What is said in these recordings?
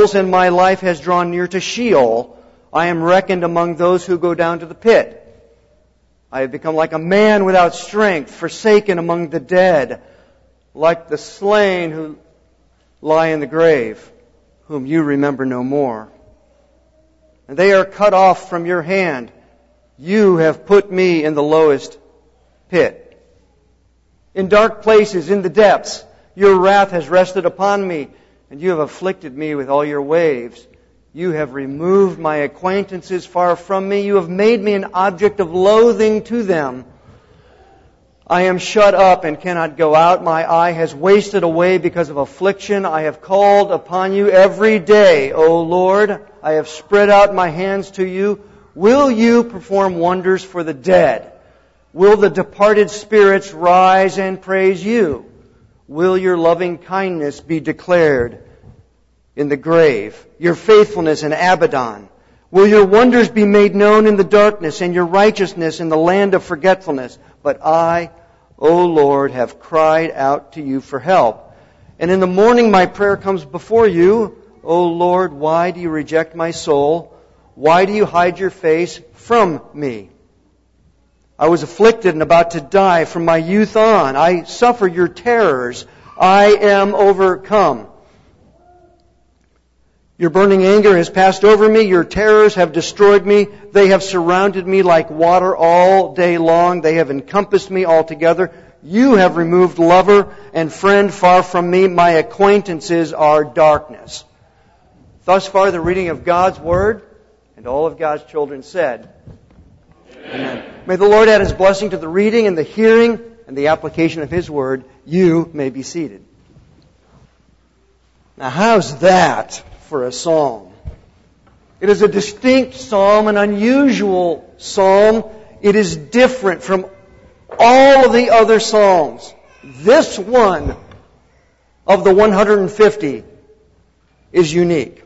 and my life has drawn near to Sheol. I am reckoned among those who go down to the pit. I have become like a man without strength, forsaken among the dead, like the slain who lie in the grave, whom you remember no more. And they are cut off from your hand. You have put me in the lowest pit. In dark places, in the depths, your wrath has rested upon me, and you have afflicted me with all your waves. You have removed my acquaintances far from me. You have made me an object of loathing to them. I am shut up and cannot go out. My eye has wasted away because of affliction. I have called upon you every day, O Lord. I have spread out my hands to you. Will you perform wonders for the dead? Will the departed spirits rise and praise you? Will your loving kindness be declared in the grave, your faithfulness in Abaddon? Will your wonders be made known in the darkness and your righteousness in the land of forgetfulness? But I, O Lord, have cried out to you for help. And in the morning my prayer comes before you. O Lord, why do you reject my soul? Why do you hide your face from me? I was afflicted and about to die from my youth on. I suffer your terrors. I am overcome. Your burning anger has passed over me. Your terrors have destroyed me. They have surrounded me like water all day long. They have encompassed me altogether. You have removed lover and friend far from me. My acquaintances are darkness. Thus far, the reading of God's Word, and all of God's children said, Amen. May the Lord add his blessing to the reading and the hearing and the application of his word. You may be seated. Now, how's that for a psalm? It is a distinct psalm, an unusual psalm. It is different from all of the other psalms. This one of the 150 is unique.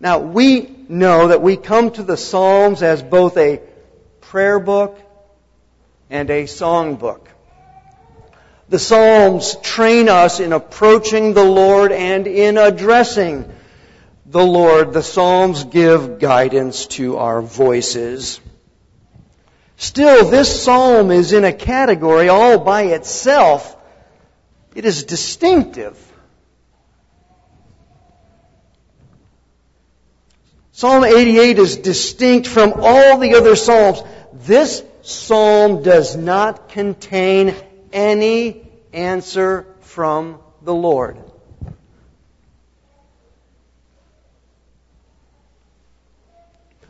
Now, we know that we come to the Psalms as both a prayer book and a song book. The Psalms train us in approaching the Lord and in addressing the Lord. The Psalms give guidance to our voices. Still, this psalm is in a category all by itself. It is distinctive. Psalm 88 is distinct from all the other psalms this psalm does not contain any answer from the Lord.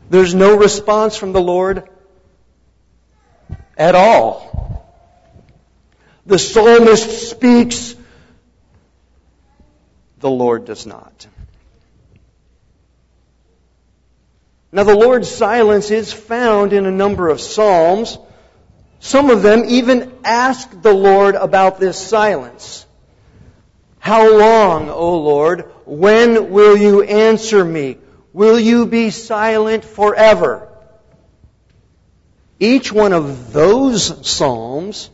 There's no response from the Lord at all. The psalmist speaks, the Lord does not. Now, the Lord's silence is found in a number of Psalms. Some of them even ask the Lord about this silence. How long, O Lord? When will you answer me? Will you be silent forever? Each one of those Psalms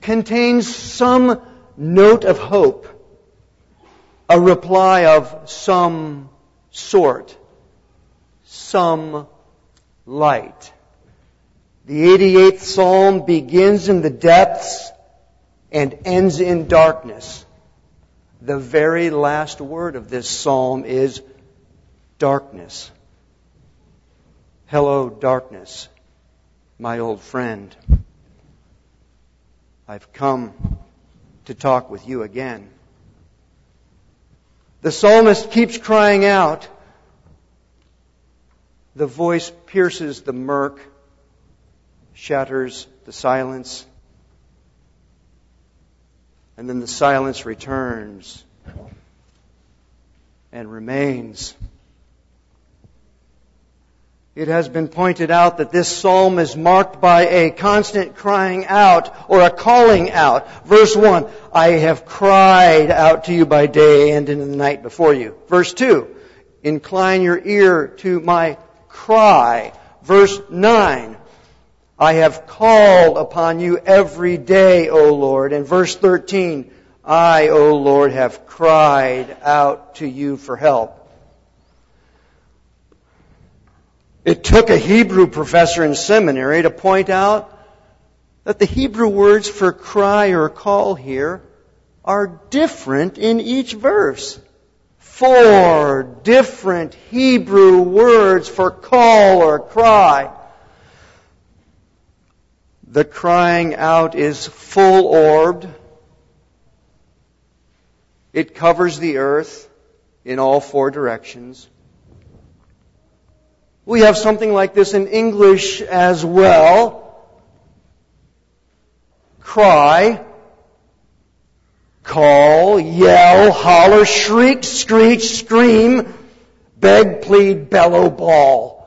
contains some note of hope, a reply of some sort some light. The 88th Psalm begins in the depths and ends in darkness. The very last word of this psalm is darkness. Hello, darkness, my old friend. I've come to talk with you again. The psalmist keeps crying out, the voice pierces the murk, shatters the silence, and then the silence returns and remains. It has been pointed out that this psalm is marked by a constant crying out or a calling out. Verse 1, I have cried out to you by day and in the night before you. Verse 2, incline your ear to my cry. Verse 9, I have called upon you every day, O Lord. And verse 13, I, O Lord, have cried out to you for help. It took a Hebrew professor in seminary to point out that the Hebrew words for cry or call here are different in each verse. Four different Hebrew words for call or cry. The crying out is full orbed. It covers the earth in all four directions. We have something like this in English as well. Cry, call, yell, holler, shriek, screech, scream, beg, plead, bellow, bawl.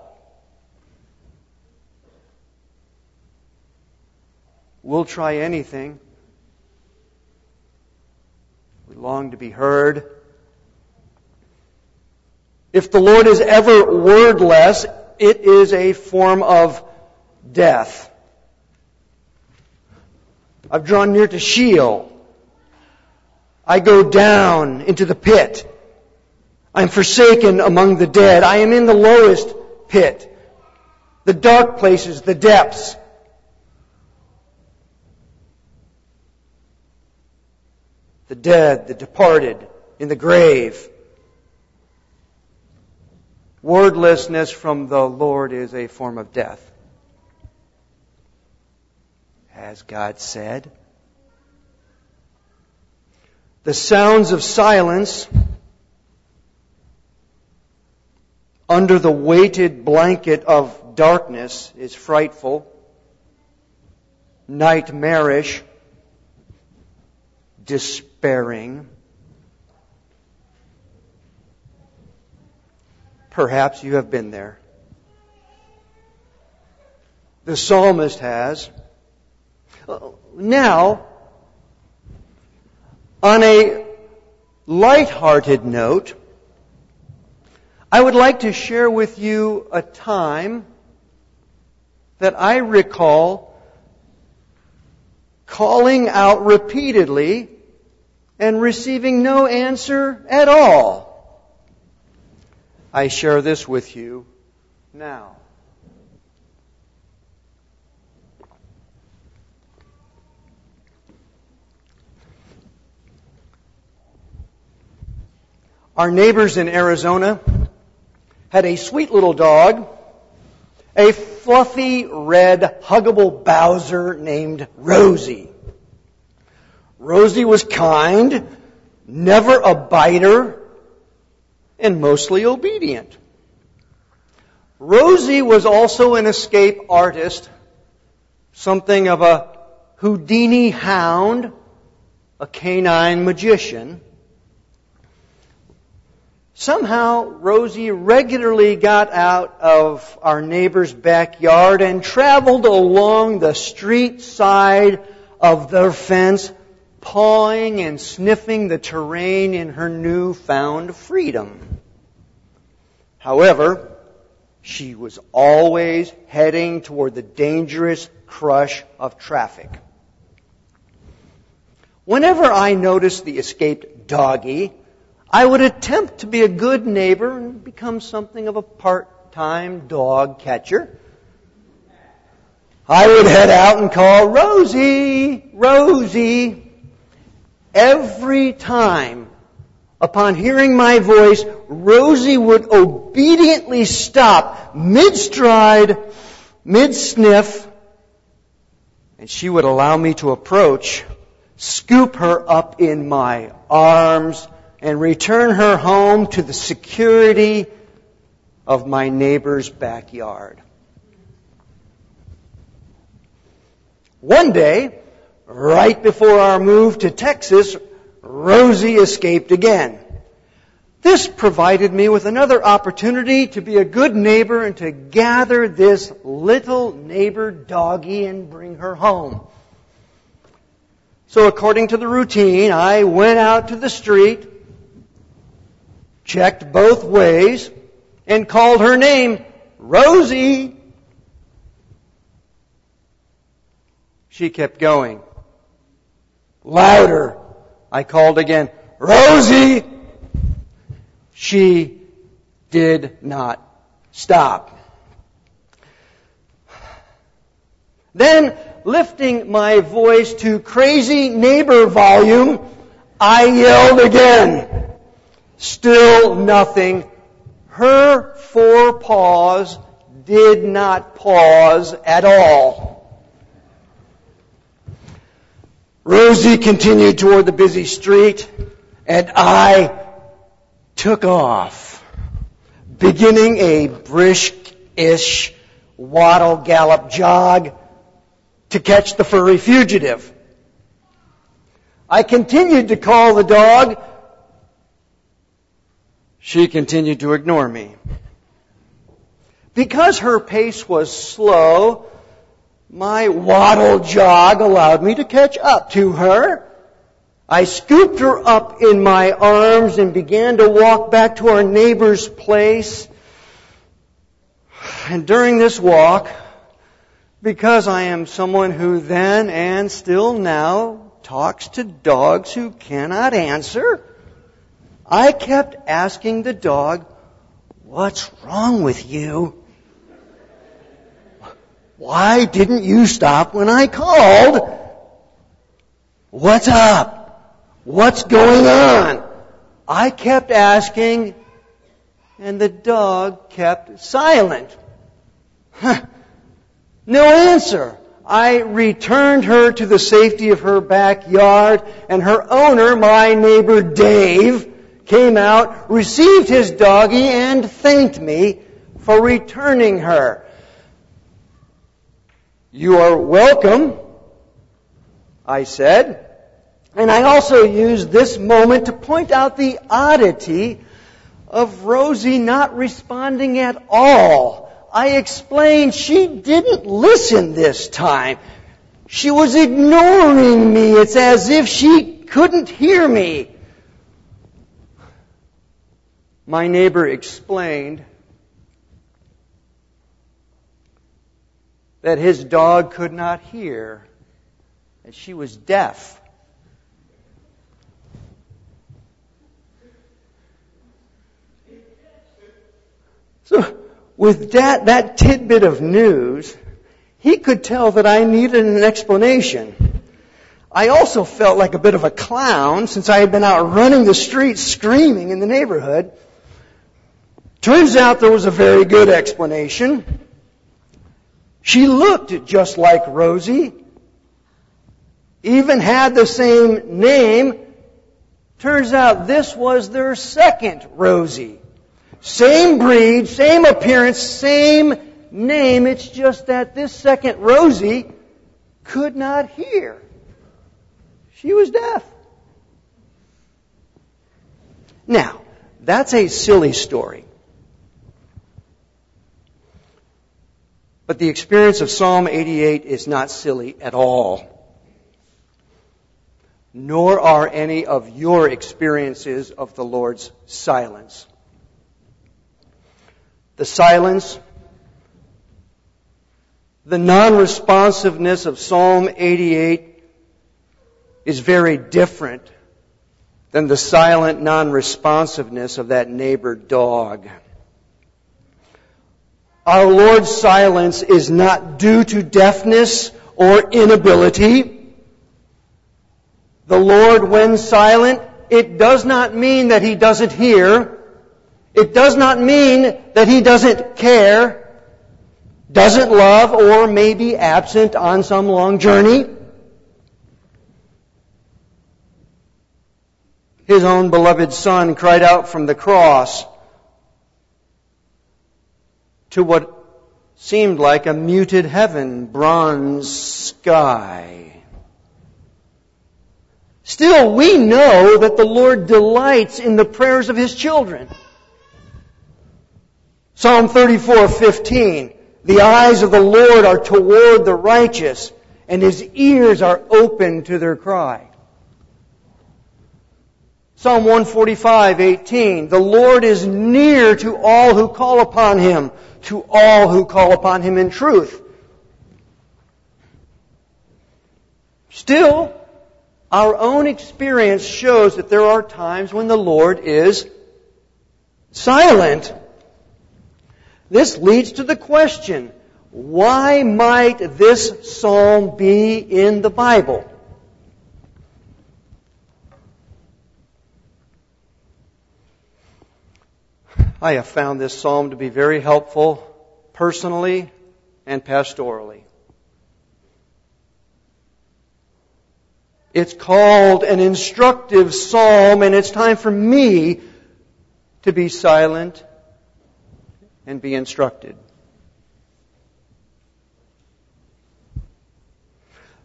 We'll try anything. We long to be heard. If the Lord is ever wordless, it is a form of death. I've drawn near to Sheol. I go down into the pit. I'm forsaken among the dead. I am in the lowest pit. The dark places, the depths. The dead, the departed, in the grave. Wordlessness from the Lord is a form of death. Has God said? The sounds of silence under the weighted blanket of darkness is frightful, nightmarish, despairing. Perhaps you have been there. The psalmist has. Uh, now, on a light-hearted note, I would like to share with you a time that I recall calling out repeatedly and receiving no answer at all. I share this with you now. Our neighbors in Arizona had a sweet little dog, a fluffy red huggable Bowser named Rosie. Rosie was kind, never a biter, and mostly obedient. Rosie was also an escape artist, something of a Houdini hound, a canine magician. Somehow, Rosie regularly got out of our neighbor's backyard and traveled along the street side of their fence pawing and sniffing the terrain in her newfound freedom. However, she was always heading toward the dangerous crush of traffic. Whenever I noticed the escaped doggie, I would attempt to be a good neighbor and become something of a part-time dog catcher. I would head out and call Rosie, Rosie, Every time, upon hearing my voice, Rosie would obediently stop mid-stride, mid-sniff, and she would allow me to approach, scoop her up in my arms, and return her home to the security of my neighbor's backyard. One day, Right before our move to Texas, Rosie escaped again. This provided me with another opportunity to be a good neighbor and to gather this little neighbor doggie and bring her home. So according to the routine, I went out to the street, checked both ways, and called her name, Rosie. She kept going louder, I called again, Rosie! She did not stop. Then, lifting my voice to crazy neighbor volume, I yelled again. Still nothing. Her four paws did not pause at all. Rosie continued toward the busy street, and I took off, beginning a brisk-ish waddle gallop jog to catch the furry fugitive. I continued to call the dog. She continued to ignore me. Because her pace was slow, my waddle jog allowed me to catch up to her. I scooped her up in my arms and began to walk back to our neighbor's place. And during this walk, because I am someone who then and still now talks to dogs who cannot answer, I kept asking the dog, What's wrong with you? Why didn't you stop when I called? What's up? What's going on? I kept asking, and the dog kept silent. No answer. I returned her to the safety of her backyard, and her owner, my neighbor Dave, came out, received his doggie, and thanked me for returning her. You are welcome, I said. And I also used this moment to point out the oddity of Rosie not responding at all I explained she didn't listen this time. She was ignoring me. It's as if she couldn't hear me. My neighbor explained that his dog could not hear, that she was deaf. So, with that, that tidbit of news, he could tell that I needed an explanation. I also felt like a bit of a clown since I had been out running the streets screaming in the neighborhood. Turns out there was a very good explanation. She looked just like Rosie, even had the same name. Turns out this was their second Rosie. Same breed, same appearance, same name. It's just that this second Rosie could not hear. She was deaf. Now, that's a silly story. But the experience of Psalm 88 is not silly at all. Nor are any of your experiences of the Lord's silence the silence, the non-responsiveness of Psalm 88 is very different than the silent non-responsiveness of that neighbor dog. Our Lord's silence is not due to deafness or inability. The Lord, when silent, it does not mean that He doesn't hear. It does not mean that he doesn't care, doesn't love, or may be absent on some long journey. His own beloved son cried out from the cross to what seemed like a muted heaven, bronze sky. Still, we know that the Lord delights in the prayers of His children. Psalm 34:15 The eyes of the Lord are toward the righteous and his ears are open to their cry. Psalm 145:18 The Lord is near to all who call upon him, to all who call upon him in truth. Still, Our own experience shows that there are times when the Lord is silent. This leads to the question, why might this psalm be in the Bible? I have found this psalm to be very helpful personally and pastorally. It's called an instructive psalm, and it's time for me to be silent and be instructed.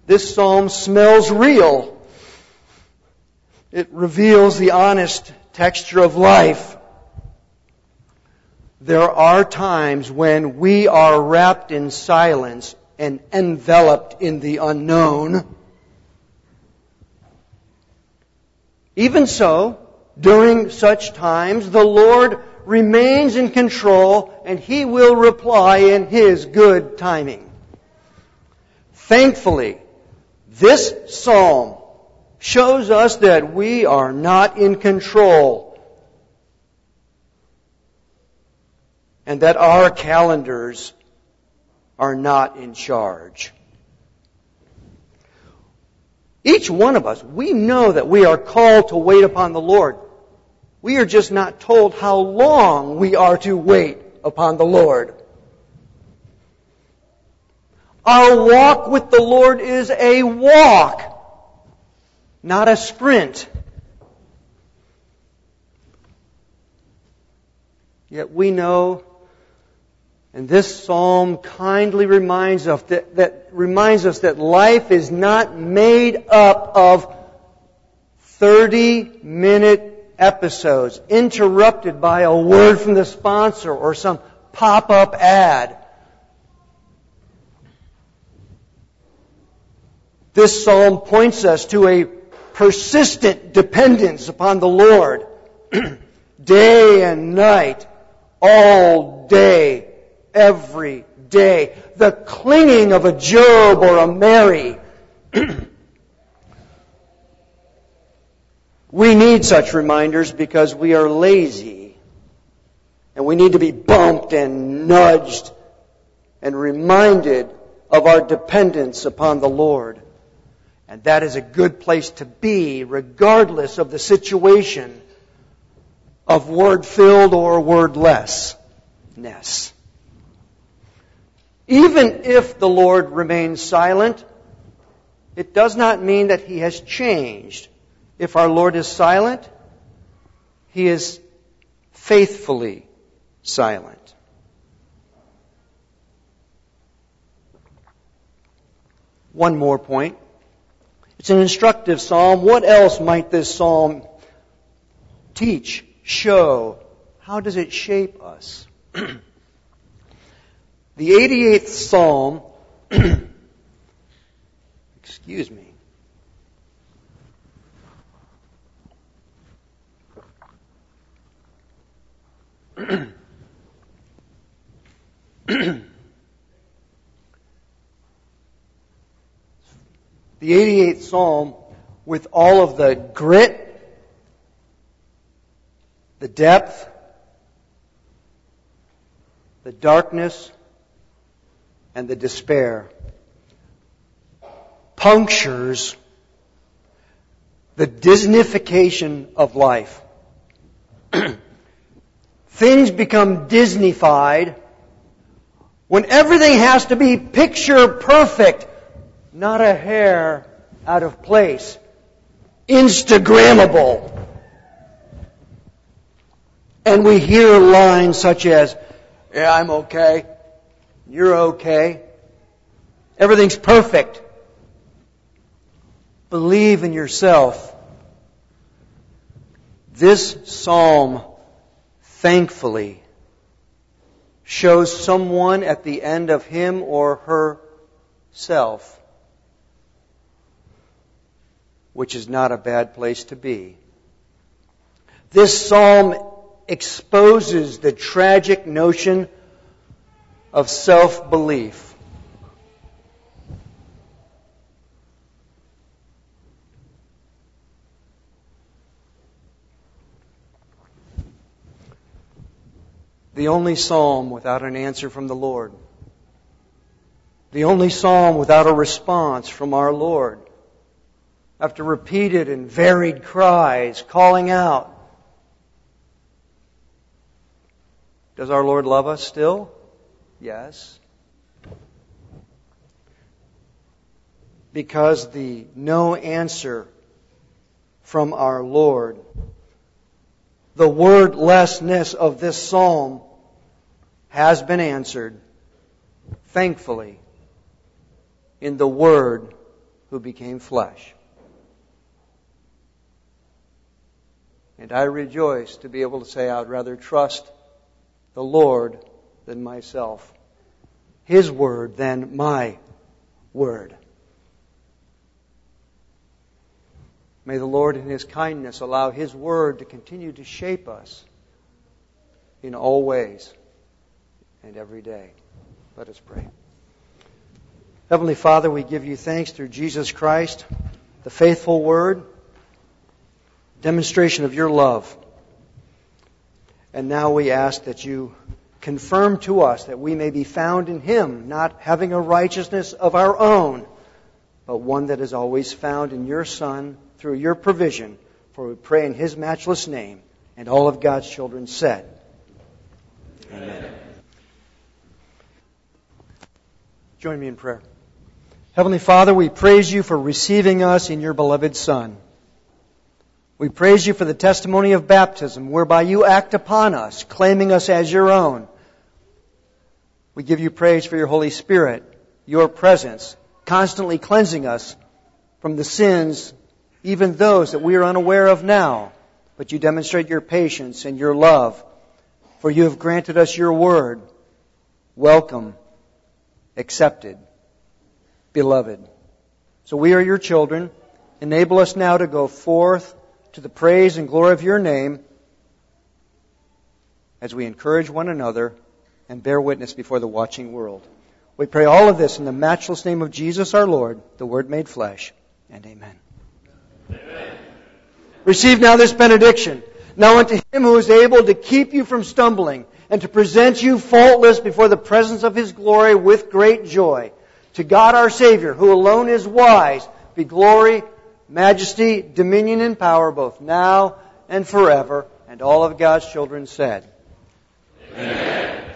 This psalm smells real. It reveals the honest texture of life. There are times when we are wrapped in silence and enveloped in the unknown. Even so, during such times, the Lord remains in control and He will reply in His good timing. Thankfully, this psalm shows us that we are not in control and that our calendars are not in charge. Each one of us, we know that we are called to wait upon the Lord. We are just not told how long we are to wait upon the Lord. Our walk with the Lord is a walk, not a sprint. Yet we know and this psalm kindly reminds us that, that, reminds us that life is not made up of 30 minute episodes interrupted by a word from the sponsor or some pop-up ad. This psalm points us to a persistent dependence upon the Lord. day and night, all day, every day. The clinging of a Job or a Mary. we need such reminders because we are lazy. And we need to be bumped and nudged and reminded of our dependence upon the Lord. And that is a good place to be regardless of the situation of word filled or wordlessness. Even if the Lord remains silent, it does not mean that He has changed. If our Lord is silent, He is faithfully silent. One more point. It's an instructive psalm. What else might this psalm teach, show? How does it shape us? The 88th Psalm, excuse me, the 88th Psalm, with all of the grit, the depth, the darkness, and the despair punctures the Disneyfication of life. Things become Disneyfied when everything has to be picture perfect, not a hair out of place, Instagrammable. And we hear lines such as, yeah, I'm okay. You're okay. Everything's perfect. Believe in yourself. This psalm, thankfully, shows someone at the end of him or herself, which is not a bad place to be. This psalm exposes the tragic notion of self belief. The only psalm without an answer from the Lord. The only psalm without a response from our Lord. After repeated and varied cries, calling out, does our Lord love us still? Yes. Because the no answer from our Lord, the wordlessness of this psalm has been answered, thankfully, in the Word who became flesh. And I rejoice to be able to say, I'd rather trust the Lord than myself, His Word than my Word. May the Lord, in His kindness, allow His Word to continue to shape us in all ways and every day. Let us pray. Heavenly Father, we give you thanks through Jesus Christ, the faithful Word, demonstration of your love. And now we ask that you confirm to us that we may be found in Him, not having a righteousness of our own, but one that is always found in your Son through your provision. For we pray in His matchless name. And all of God's children said, Amen. Join me in prayer. Heavenly Father, we praise you for receiving us in your beloved Son. We praise you for the testimony of baptism, whereby you act upon us, claiming us as your own. We give you praise for your Holy Spirit, your presence, constantly cleansing us from the sins, even those that we are unaware of now. But you demonstrate your patience and your love, for you have granted us your word. Welcome accepted, beloved. So we are your children. Enable us now to go forth to the praise and glory of your name as we encourage one another and bear witness before the watching world. We pray all of this in the matchless name of Jesus our Lord, the Word made flesh, and amen. amen. Receive now this benediction. Now unto him who is able to keep you from stumbling and to present you faultless before the presence of his glory with great joy. To God our Savior, who alone is wise, be glory, majesty, dominion, and power both now and forever. And all of God's children said, Amen.